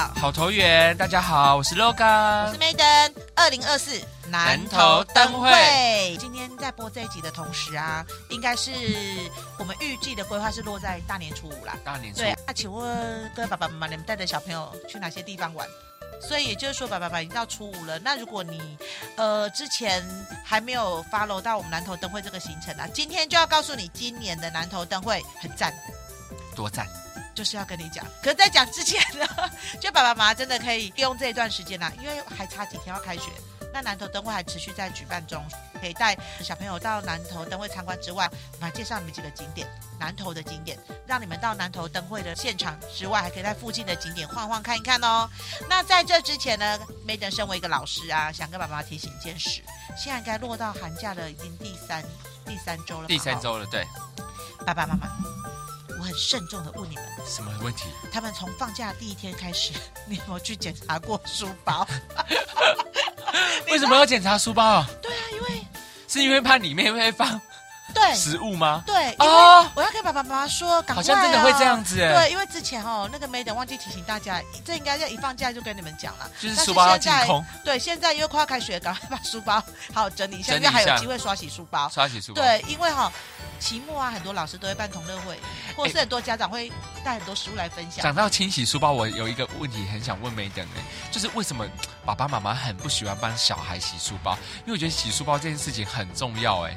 好，好投缘，大家好，我是 Loga，我是 Madam。二零二四南投灯会，今天在播这一集的同时啊，应该是我们预计的规划是落在大年初五啦。大年初五，对，那请问各位爸爸妈妈，你们带着小朋友去哪些地方玩？所以也就是说，爸爸妈妈已经到初五了。那如果你呃之前还没有 follow 到我们南投灯会这个行程啊，今天就要告诉你，今年的南投灯会很赞，多赞，就是要跟你讲。可是在讲之前呢，就爸爸妈妈真的可以利用这一段时间啊，因为还差几天要开学。那南投灯会还持续在举办中，可以带小朋友到南投灯会参观之外，我们还介绍你们几个景点，南投的景点，让你们到南投灯会的现场之外，还可以在附近的景点晃晃看一看哦。那在这之前呢，Madam 身为一个老师啊，想跟爸爸提醒一件事，现在应该落到寒假了，已经第三第三周了，第三周了，对，爸爸妈妈，我很慎重的问你们，什么问题？他们从放假第一天开始，你有没有去检查过书包？为什么要检查书包啊？对啊，因为是因为怕里面会放对食物吗？对，因为我要跟爸爸妈妈说，好像真的会这样子哎。对，因为之前哦，那个 Madam 忘记提醒大家，这应该要一放假就跟你们讲了，就是书包要清空。对，现在因为快要开学，赶快把书包好好整理一下，因为还有机会刷洗书包。刷洗书包。对，因为哈，期末啊，很多老师都会办同乐会，或是很多家长会带很多书来分享。讲到清洗书包，我有一个问题很想问 Madam 哎，就是为什么爸爸妈妈很不喜欢帮小孩洗书包？因为我觉得洗书包这件事情很重要哎。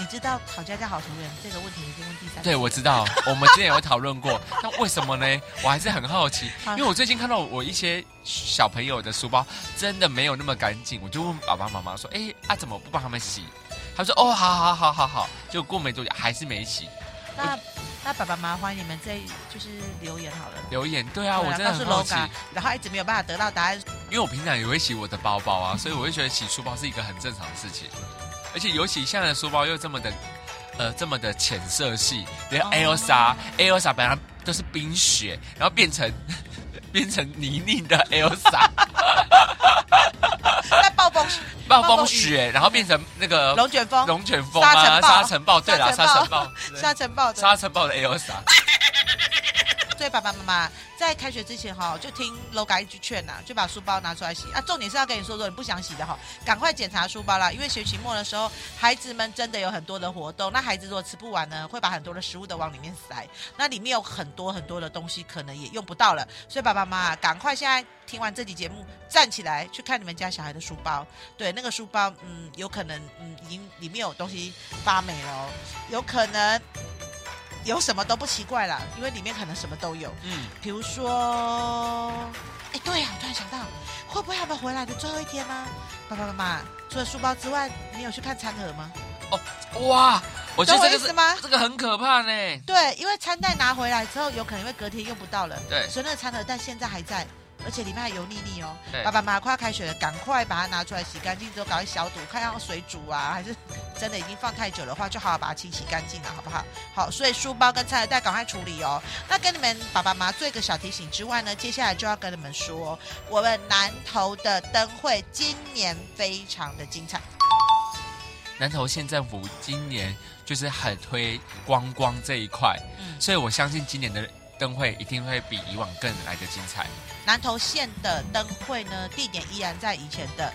你知道好家家好投缘这个问题已经问第三次。对，我知道，我们之前有讨论过。那为什么呢？我还是很好奇，因为我最近看到我一些小朋友的书包真的没有那么干净，我就问爸爸妈妈说：“哎，啊怎么不帮他们洗？”他说：“哦，好好好好好。”就过没多久还是没洗。那那爸爸妈妈欢迎你们再就是留言好了。留言对啊，我真的很好奇。然后一直没有办法得到答案，因为我平常也会洗我的包包啊，所以我会觉得洗书包是一个很正常的事情。而且尤其现在的书包又这么的，呃，这么的浅色系，连 Elsa，Elsa 本来都是冰雪，然后变成变成泥泞的 Elsa，在暴风暴风雪，然后变成那个龙卷风，龙卷风啊，沙尘暴，对啦，沙尘暴，沙尘暴，沙尘暴的 Elsa。对爸爸妈妈在开学之前哈，就听 Loga 一句劝呐，就把书包拿出来洗啊。重点是要跟你说说，你不想洗的哈，赶快检查书包啦。因为学期末的时候，孩子们真的有很多的活动。那孩子如果吃不完呢，会把很多的食物都往里面塞。那里面有很多很多的东西，可能也用不到了。所以爸爸妈妈赶快现在听完这集节目，站起来去看你们家小孩的书包。对，那个书包，嗯，有可能，嗯，已经里面有东西发霉了哦，有可能。有什么都不奇怪啦，因为里面可能什么都有。嗯，比如说，哎，对呀、啊，我突然想到，会不会他们回来的最后一天呢？爸爸妈妈，除了书包之外，你有去看餐盒吗？哦，哇，我觉得这个是懂我意思吗？这个很可怕呢。对，因为餐袋拿回来之后，有可能因为隔天用不到了。对，所以那个餐盒袋现在还在。而且里面还油腻腻哦，爸爸妈妈快要开学了，赶快把它拿出来洗干净之后，搞一消毒，看要水煮啊，还是 真的已经放太久的话，就好好把它清洗干净了，好不好？好，所以书包跟餐盒袋赶快处理哦。那跟你们爸爸妈妈做一个小提醒之外呢，接下来就要跟你们说，我们南投的灯会今年非常的精彩。南投县政府今年就是很推观光这一块，嗯，所以我相信今年的。灯会一定会比以往更来的精彩。南投县的灯会呢，地点依然在以前的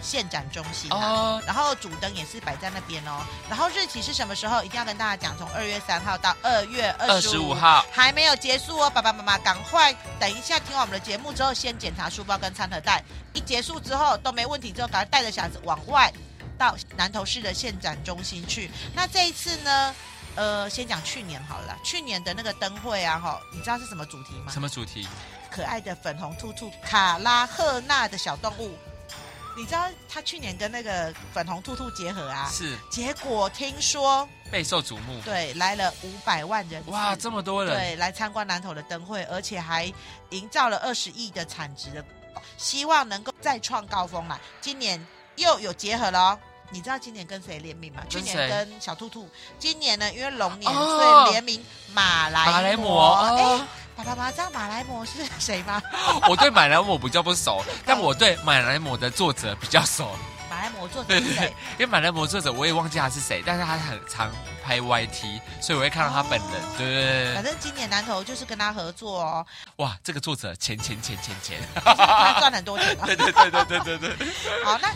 县展中心哦，然后主灯也是摆在那边哦。然后日期是什么时候？一定要跟大家讲，从二月三号到二月二十五号，还没有结束哦。爸爸妈妈赶快等一下听完我们的节目之后，先检查书包跟餐盒袋。一结束之后都没问题之后，赶快带着小孩子往外到南投市的县展中心去。那这一次呢？呃，先讲去年好了啦，去年的那个灯会啊，哈，你知道是什么主题吗？什么主题？可爱的粉红兔兔卡拉赫纳的小动物，你知道他去年跟那个粉红兔兔结合啊？是。结果听说备受瞩目，对，来了五百万人，哇，这么多人，对，来参观南投的灯会，而且还营造了二十亿的产值的，希望能够再创高峰啦。今年又有结合了哦。你知道今年跟谁联名吗？去年跟小兔兔，今年呢，因为龙年，所以联名马来马来魔。哎，爸爸妈妈知道马来魔是谁吗？我对马来魔比较不熟，但我对马来魔的作者比较熟。马马来魔作者是谁？因为马来魔作者我也忘记他是谁，但是他很常拍 YT，所以我会看到他本人。哦、对，对，对，反正今年南投就是跟他合作哦。哇，这个作者钱钱钱钱钱，他赚很多钱。对对对对对对对。好，那。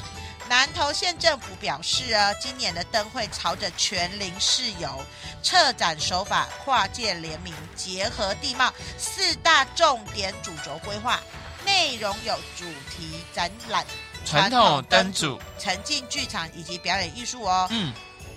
南投县政府表示啊，今年的灯会朝着全龄市游、策展手法、跨界联名、结合地貌四大重点主轴规划，内容有主题展览、传统灯组、沉浸剧场以及表演艺术哦。嗯，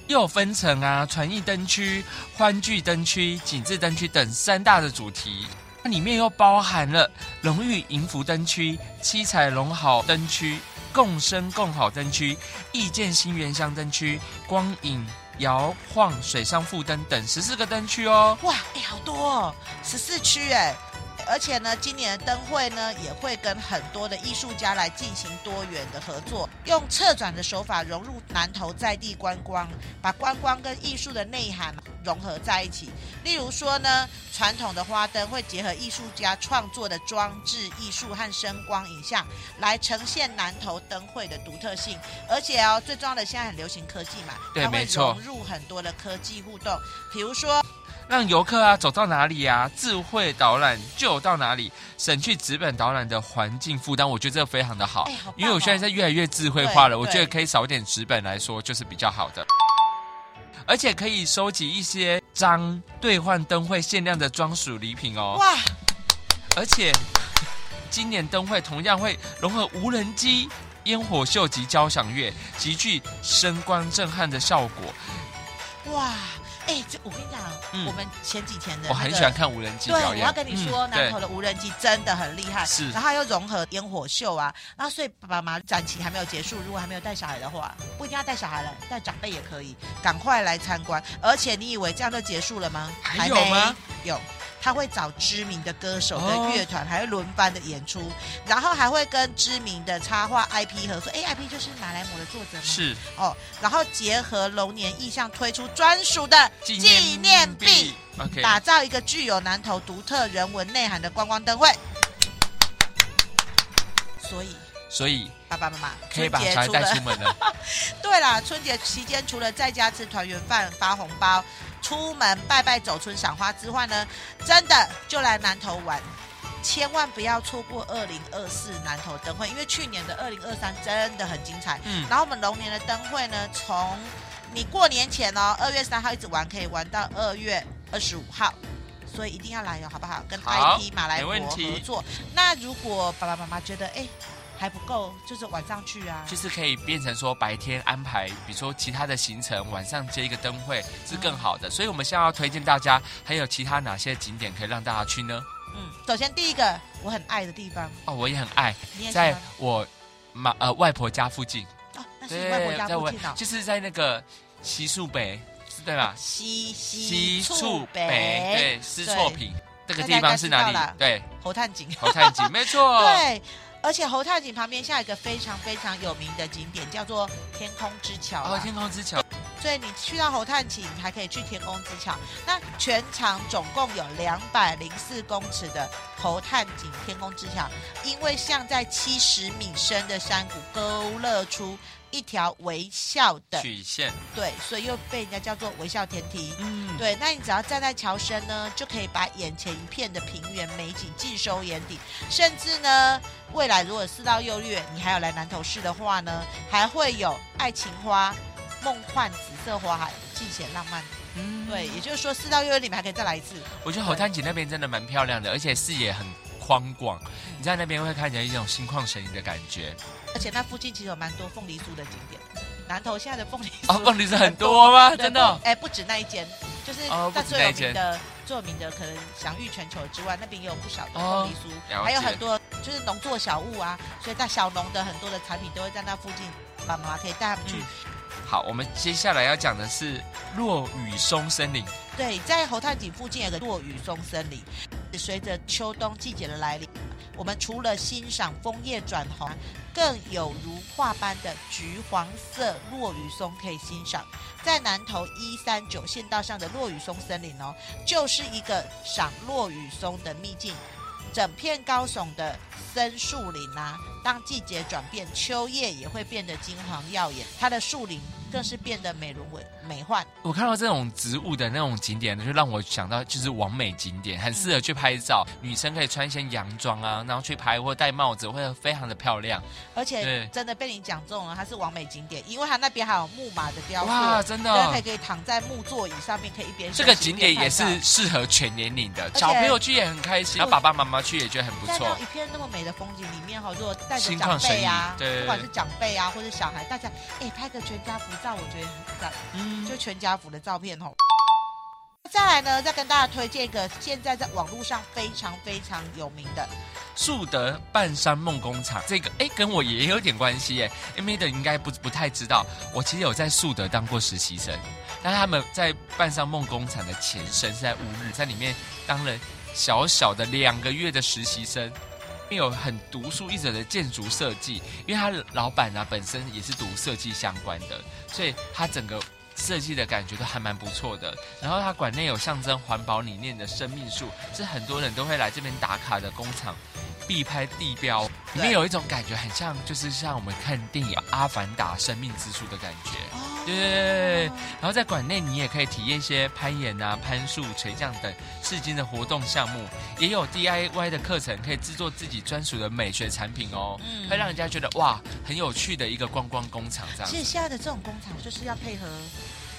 又分成啊传艺灯区、欢聚灯区、景致灯区等三大的主题，它里面又包含了荣誉银福灯区、七彩龙好灯区。共生共好灯区、意见新园乡灯区、光影摇晃水上副灯等十四个灯区哦。哇，哎，好多哦，十四区哎。而且呢，今年的灯会呢，也会跟很多的艺术家来进行多元的合作，用策展的手法融入南投在地观光，把观光跟艺术的内涵融合在一起。例如说呢，传统的花灯会结合艺术家创作的装置艺术和声光影像，来呈现南投灯会的独特性。而且哦，最重要的，现在很流行科技嘛，对，没错，融入很多的科技互动，比如说。让游客啊走到哪里啊，智慧导览就到哪里，省去纸本导览的环境负担。我觉得这个非常的好，哎好哦、因为我现在在越来越智慧化了，我觉得可以少一点纸本来说就是比较好的。而且可以收集一些张兑换灯会限量的专属礼品哦。哇！而且今年灯会同样会融合无人机、烟火秀及交响乐，极具声光震撼的效果。哇！哎，这我跟你讲，嗯、我们前几天的、那个，我很喜欢看无人机表演。对，我要跟你说，嗯、南投的无人机真的很厉害。是，然后又融合烟火秀啊，然后所以爸爸妈妈展期还没有结束，如果还没有带小孩的话，不一定要带小孩了，带长辈也可以，赶快来参观。而且你以为这样就结束了吗？还有吗？有。他会找知名的歌手跟乐团，还会轮班的演出，然后还会跟知名的插画 IP 合作。哎，IP 就是马来姆的作者吗？是哦，然后结合龙年意象，推出专属的纪念币，OK，打造一个具有南投独特人文内涵的观光灯会。所以，所以爸爸妈妈可以把小孩带出门了。对啦，春节期间除了在家吃团圆饭、发红包。出门拜拜走春赏花之外呢，真的就来南投玩，千万不要错过二零二四南投灯会，因为去年的二零二三真的很精彩。嗯，然后我们龙年的灯会呢，从你过年前哦，二月三号一直玩，可以玩到二月二十五号，所以一定要来哟，好不好？跟 IT 马来貘合作。那如果爸爸妈妈觉得哎。还不够，就是晚上去啊，就是可以变成说白天安排，比如说其他的行程，晚上接一个灯会是更好的。嗯、所以我们现在要推荐大家，还有其他哪些景点可以让大家去呢？嗯，首先第一个我很爱的地方哦，我也很爱，在我妈呃外婆家附近哦，那是外婆家附近哦，就是在那个西树北，对吧？西西树北，对，是错品这个地方是哪里？对，猴探井，猴探井，没错，对。而且猴探井旁边下一个非常非常有名的景点叫做天空之桥哦，天空之桥。所以你去到侯探井，还可以去天空之桥。那全长总共有两百零四公尺的侯探井天空之桥，因为像在七十米深的山谷勾勒出一条微笑的曲线，对，所以又被人家叫做微笑天梯。嗯，对，那你只要站在桥身呢，就可以把眼前一片的平原美景尽收眼底。甚至呢，未来如果四到六月你还有来南投市的话呢，还会有爱情花、梦幻紫色花海，尽显浪漫。嗯，对，也就是说四到六月你们还可以再来一次。我觉得猴探井那边真的蛮漂亮的，而且视野很宽广，你在那边会看起来一种心旷神怡的感觉。而且那附近其实有蛮多凤梨酥的景点，南投现在的凤梨酥哦，凤梨酥很多吗？真的？哎，不止那一间，就是在最有名的、最有名的，可能享誉全球之外，那边也有不少的凤梨酥，还有很多就是农作小物啊，所以在小农的很多的产品都会在那附近，爸爸妈妈可以带他们去。好，我们接下来要讲的是落羽松森林。对，在猴探井附近有个落羽松森林，随着秋冬季节的来临。我们除了欣赏枫叶转红，更有如画般的橘黄色落羽松可以欣赏。在南投一三九县道上的落羽松森林哦，就是一个赏落羽松的秘境。整片高耸的森树林啊，当季节转变，秋叶也会变得金黄耀眼，它的树林。更是变得美轮美幻。我看到这种植物的那种景点呢，就让我想到就是完美景点，很适合去拍照。嗯、女生可以穿一些洋装啊，然后去拍或戴帽子，会非常的漂亮。而且真的被你讲中了，它是完美景点，因为它那边还有木马的雕塑。哇，真的！可以可以躺在木座椅上面，可以一边。这个景点也是适合全年龄的，小朋友去也很开心，然后爸爸妈妈去也觉得很不错。一片那么美的风景里面哈，如果带着长辈啊，对，不管是长辈啊或者小孩，大家哎拍个全家福。照我觉得很赞，嗯，就全家福的照片吼。再来呢，再跟大家推荐一个现在在网络上非常非常有名的树德半山梦工厂。这个哎，跟我也有点关系耶。Madam 应该不不太知道，我其实有在树德当过实习生。但他们在半山梦工厂的前身是在乌日，在里面当了小小的两个月的实习生。并有很独树一帜的建筑设计，因为他的老板呢、啊、本身也是读设计相关的，所以他整个设计的感觉都还蛮不错的。然后它馆内有象征环保理念的生命树，是很多人都会来这边打卡的工厂必拍地标。里面有一种感觉，很像就是像我们看电影《阿凡达：生命之树》的感觉。对，然后在馆内你也可以体验一些攀岩啊、攀树、垂降等刺激的活动项目，也有 DIY 的课程，可以制作自己专属的美学产品哦，嗯、会让人家觉得哇，很有趣的一个观光工厂这样。其实现在的这种工厂就是要配合，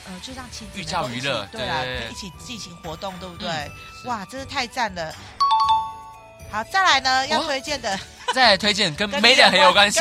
呃，就让亲子寓教于乐，对啊，一起进行活动，对不对？嗯、哇，真是太赞了！好，再来呢，要推荐的，哦、再来推荐跟 Madam 很有关系。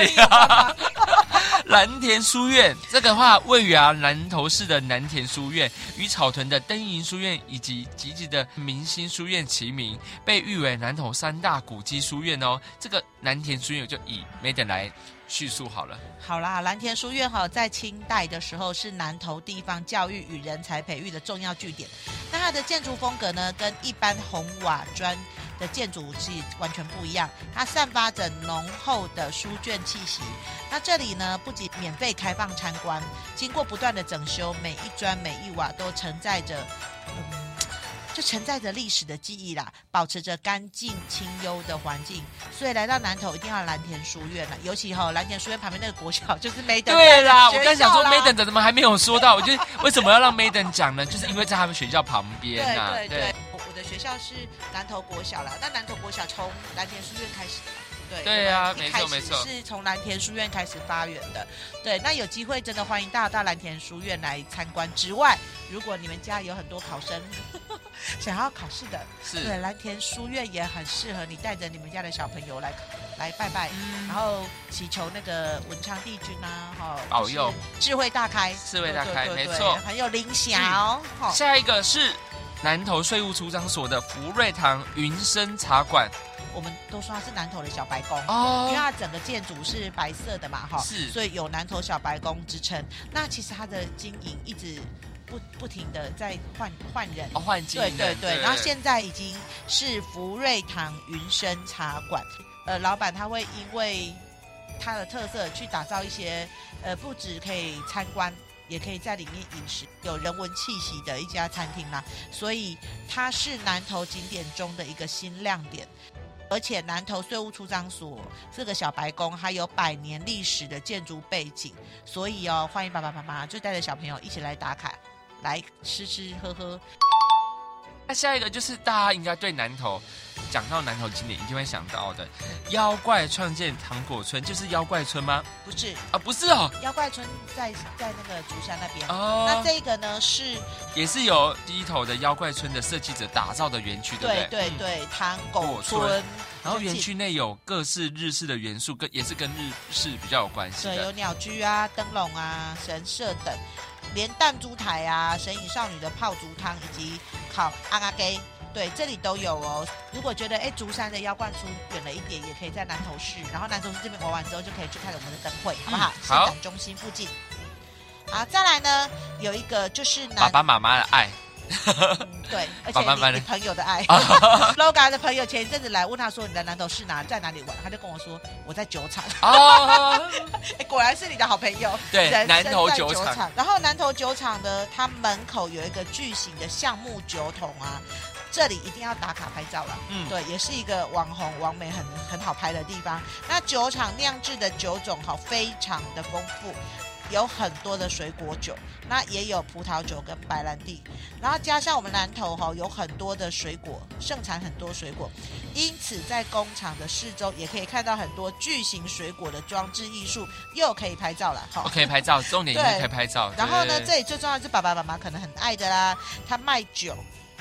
蓝田书院这个话位于啊南投市的蓝田书院，与草屯的灯影书院以及集集的明星书院齐名，被誉为南投三大古迹书院哦。这个蓝田书院就以 Madam 来叙述好了。好啦，蓝田书院哈，在清代的时候是南投地方教育与人才培育的重要据点。那它的建筑风格呢，跟一般红瓦砖的建筑是完全不一样，它散发着浓厚的书卷气息。那这里呢，不仅免费开放参观，经过不断的整修，每一砖每一瓦都承载着，嗯，就承载着历史的记忆啦，保持着干净清幽的环境。所以来到南投一定要蓝田书院了，尤其哈、哦、蓝田书院旁边那个国小就是 Maiden 对啦，我刚想说 Madam 怎么还没有说到？我觉得为什么要让 Maiden 讲呢？就是因为在他们学校旁边啊，对对对。对学校是南投国小啦，那南投国小从蓝田书院开始，对对啊，没错没错，是从蓝田书院开始发源的。对，那有机会真的欢迎大家到蓝田书院来参观。之外，如果你们家有很多考生呵 呵想要考试的，是对蓝田书院也很适合你带着你们家的小朋友来来拜拜，嗯、然后祈求那个文昌帝君啊，哈，保佑智慧大开，智慧大开，没错，很有灵巧哦。好，下一个是。南投税务处长所的福瑞堂云生茶馆，我们都说它是南投的小白宫哦，因为它整个建筑是白色的嘛，哈，是，所以有南投小白宫之称。那其实它的经营一直不不停的在换换人，哦，换经营，对对对。对然后现在已经是福瑞堂云生茶馆，呃，老板他会因为他的特色去打造一些，呃，不止可以参观。也可以在里面饮食，有人文气息的一家餐厅啦，所以它是南投景点中的一个新亮点。而且南投税务出张所这个小白宫，还有百年历史的建筑背景，所以哦，欢迎爸爸妈妈就带着小朋友一起来打卡，来吃吃喝喝。那下一个就是大家应该对南投讲到南投景点一定会想到的妖怪创建糖果村，就是妖怪村吗？不是啊，不是哦，妖怪村在在那个竹山那边哦。那这个呢是也是由第一头的妖怪村的设计者打造的园区，对不对？对对对，糖果村。然后园区内有各式日式的元素，跟也是跟日式比较有关系的，对，有鸟居啊、灯笼啊、神社等。连弹珠台啊、神隐少女的泡竹汤以及烤阿阿给，对，这里都有哦。如果觉得哎，竹山的妖怪出远了一点，也可以在南投市，然后南投市这边玩完之后，就可以去看我们的灯会，好不好？好。市展、中心附近。好，再来呢，有一个就是爸爸妈妈的爱。嗯、对，而且你，你朋友的爱，Loga 的朋友前一阵子来问他说，你的南投是哪，在哪里玩？他就跟我说我在酒厂。哦，果然是你的好朋友。对，南投酒厂。然后南投酒厂呢，它门口有一个巨型的橡木酒桶啊，这里一定要打卡拍照了。嗯，对，也是一个网红网美很很好拍的地方。那酒厂酿制的酒种好，非常的丰富。有很多的水果酒，那也有葡萄酒跟白兰地，然后加上我们南投哈有很多的水果，盛产很多水果，因此在工厂的四周也可以看到很多巨型水果的装置艺术，又可以拍照了哈。可以拍照，重点就是可以拍照。然后呢，这里最重要的是爸爸妈妈可能很爱的啦，他卖酒。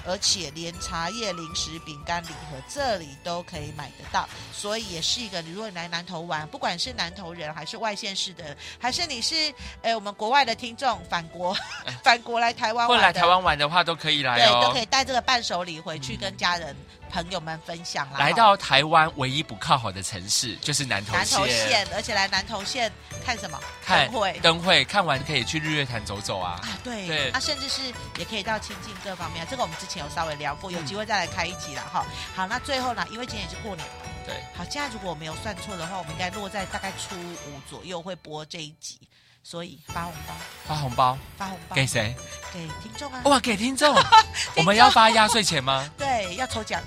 而且连茶叶、零食、饼干、礼盒，这里都可以买得到，所以也是一个。如果你来南投玩，不管是南投人，还是外县市的，还是你是诶我们国外的听众返国，返国来台湾玩，或来台湾玩的话，都可以来哦，对，都可以带这个伴手礼回去跟家人。嗯朋友们分享啦，来到台湾唯一不靠好的城市就是南投县，南投县，而且来南投县看什么？看灯会，灯会看完可以去日月潭走走啊！啊，对，对，那、啊、甚至是也可以到亲近各方面，这个我们之前有稍微聊过，有机会再来开一集了哈、嗯。好，那最后呢，因为今天也是过年嘛，对，好，现在如果我没有算错的话，我们应该落在大概初五左右会播这一集，所以发红包，发红包，发红包给谁？给听众啊！哇，给听众，我们要发压岁钱吗？对，要抽奖。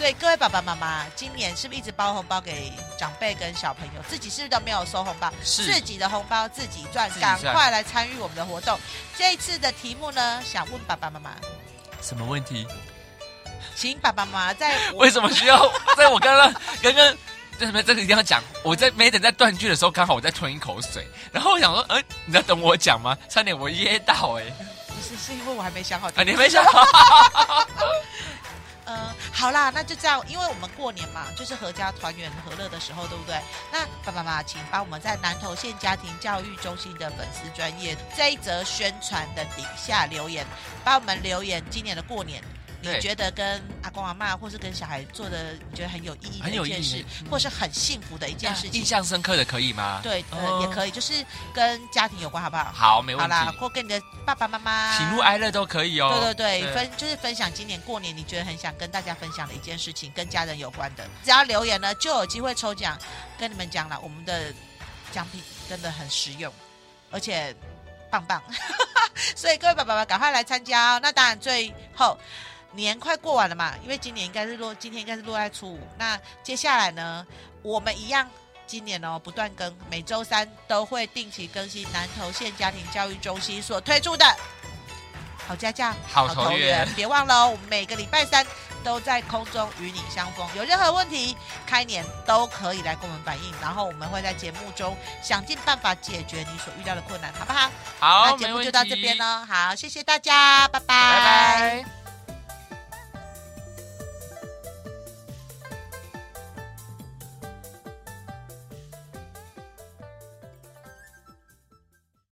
所以各位爸爸妈妈，今年是不是一直包红包给长辈跟小朋友？自己是不是都没有收红包？是自己的红包自己赚，赶快来参与我们的活动。这一次的题目呢，想问爸爸妈妈，什么问题？请爸爸妈妈在 为什么需要在我刚刚刚刚为什么这个一定要讲？我在没等在断句的时候，刚好我在吞一口水，然后我想说，嗯、呃，你在等我讲吗？差点我噎到哎、欸！不是，是因为我还没想好。啊，你没想好。好啦，那就这样，因为我们过年嘛，就是阖家团圆和乐的时候，对不对？那爸爸妈妈，请帮我们在南投县家庭教育中心的粉丝专业这一则宣传的底下留言，帮我们留言今年的过年。你觉得跟阿公阿妈，或是跟小孩做的，你觉得很有意义的一件事，或是很幸福的一件事情，印象深刻的可以吗？对，呃，也可以，就是跟家庭有关，好不好？好，没问题。好啦，或跟你的爸爸妈妈，喜怒哀乐都可以哦。对对对，分就是分享今年过年你觉得很想跟大家分享的一件事情，跟家人有关的，只要留言呢，就有机会抽奖。跟你们讲了，我们的奖品真的很实用，而且棒棒，所以各位爸爸们赶快来参加哦。那当然最后。年快过完了嘛，因为今年应该是落，今天应该是落在初五。那接下来呢，我们一样，今年哦不断更，每周三都会定期更新南投县家庭教育中心所推出的好家教、好投缘。别忘了哦，我们每个礼拜三都在空中与你相逢。有任何问题，开年都可以来跟我们反映，然后我们会在节目中想尽办法解决你所遇到的困难，好不好？好，那节目就到这边喽。好，谢谢大家，拜拜。拜拜。